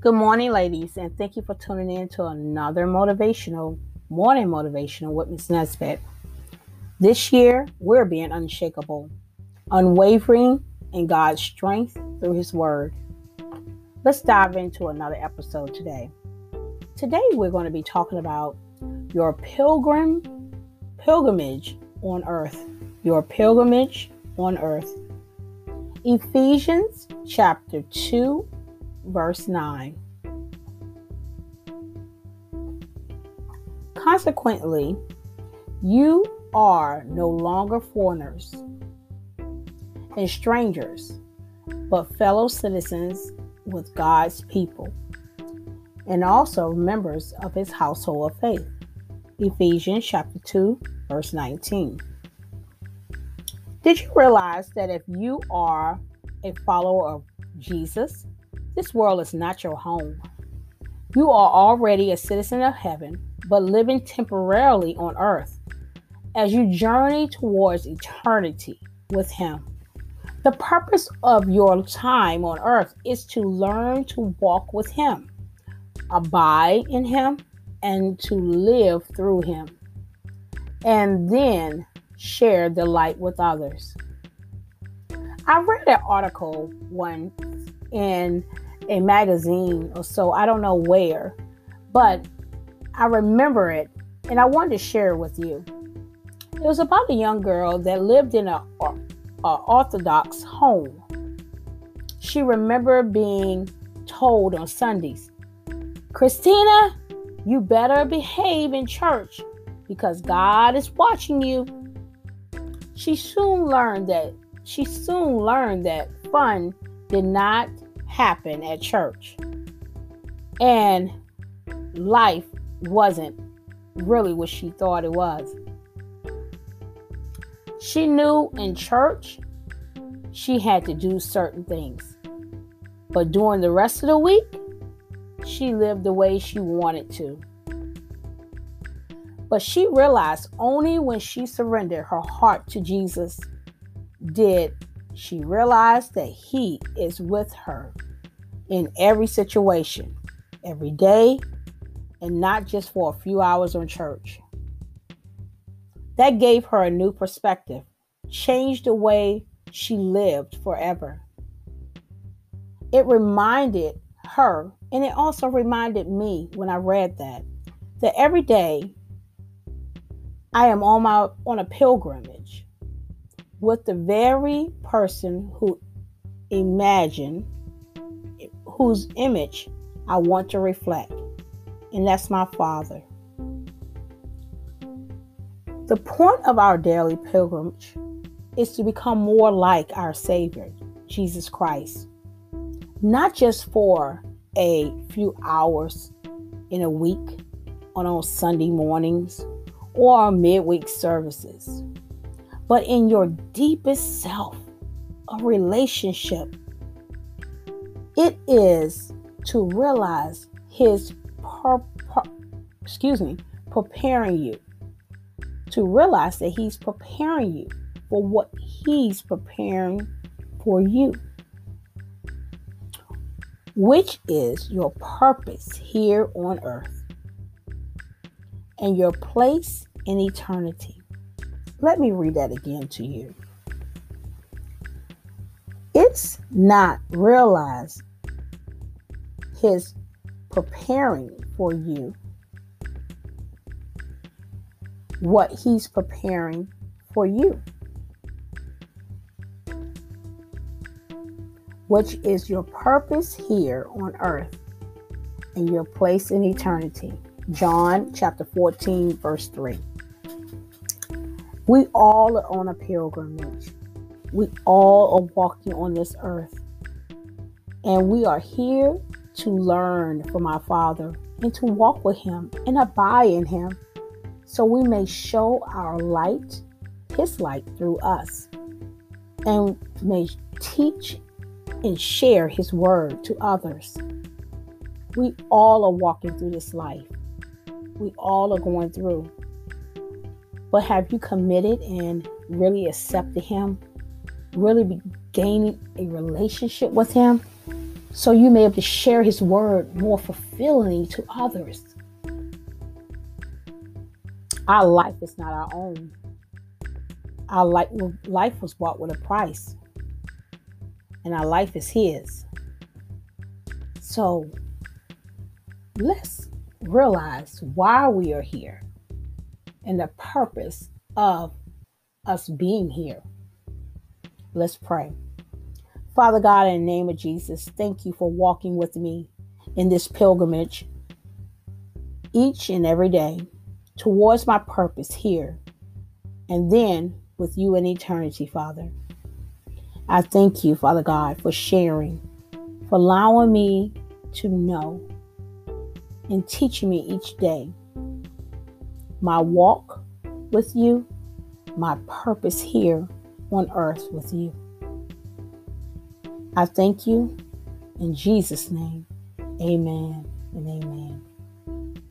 Good morning, ladies, and thank you for tuning in to another motivational morning motivational with Miss Nesbitt. This year, we're being unshakable, unwavering in God's strength through His Word. Let's dive into another episode today. Today, we're going to be talking about your pilgrim pilgrimage on earth. Your pilgrimage on earth. Ephesians chapter 2 verse 9. Consequently, you are no longer foreigners and strangers, but fellow citizens with God's people, and also members of his household of faith. Ephesians chapter 2, verse 19. Did you realize that if you are a follower of Jesus, this world is not your home. You are already a citizen of heaven, but living temporarily on earth as you journey towards eternity with Him. The purpose of your time on earth is to learn to walk with Him, abide in Him, and to live through Him, and then share the light with others. I read an article one in a magazine or so. I don't know where, but I remember it and I wanted to share it with you. It was about a young girl that lived in a, a, Orthodox home. She remembered being told on Sundays, Christina, you better behave in church because God is watching you. She soon learned that she soon learned that fun did not happen at church. And life wasn't really what she thought it was. She knew in church she had to do certain things. But during the rest of the week, she lived the way she wanted to. But she realized only when she surrendered her heart to Jesus did she realize that He is with her in every situation, every day, and not just for a few hours in church. That gave her a new perspective, changed the way she lived forever. It reminded her, and it also reminded me when I read that, that every day I am on my on a pilgrimage with the very person who imagine whose image I want to reflect, and that's my Father. The point of our daily pilgrimage is to become more like our Savior, Jesus Christ, not just for a few hours in a week on, on Sunday mornings or midweek services, but in your deepest self, a relationship it is to realize his per, per, excuse me, preparing you. To realize that he's preparing you for what he's preparing for you. Which is your purpose here on earth and your place in eternity. Let me read that again to you. It's not realized his preparing for you what he's preparing for you, which is your purpose here on earth and your place in eternity. John chapter 14, verse 3. We all are on a pilgrimage. We all are walking on this earth. And we are here to learn from our Father and to walk with Him and abide in Him so we may show our light, His light through us, and may teach and share His word to others. We all are walking through this life. We all are going through. But have you committed and really accepted Him? Really be gaining a relationship with Him? So you may be able to share his word more fulfillingly to others. Our life is not our own. Our life, life was bought with a price, and our life is his. So let's realize why we are here and the purpose of us being here. Let's pray. Father God, in the name of Jesus, thank you for walking with me in this pilgrimage each and every day towards my purpose here and then with you in eternity, Father. I thank you, Father God, for sharing, for allowing me to know and teaching me each day my walk with you, my purpose here on earth with you. I thank you in Jesus' name. Amen and amen.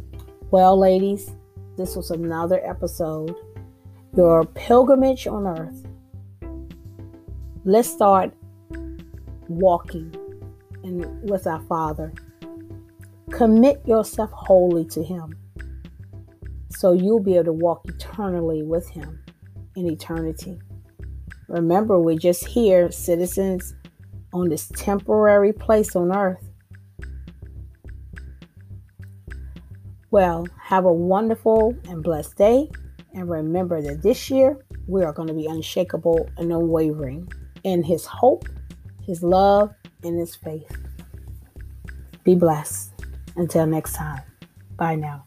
Well, ladies, this was another episode. Your pilgrimage on earth. Let's start walking in, with our Father. Commit yourself wholly to Him so you'll be able to walk eternally with Him in eternity. Remember, we're just here, citizens on this temporary place on earth. Well, have a wonderful and blessed day. And remember that this year we are going to be unshakable and unwavering in His hope, His love, and His faith. Be blessed. Until next time. Bye now.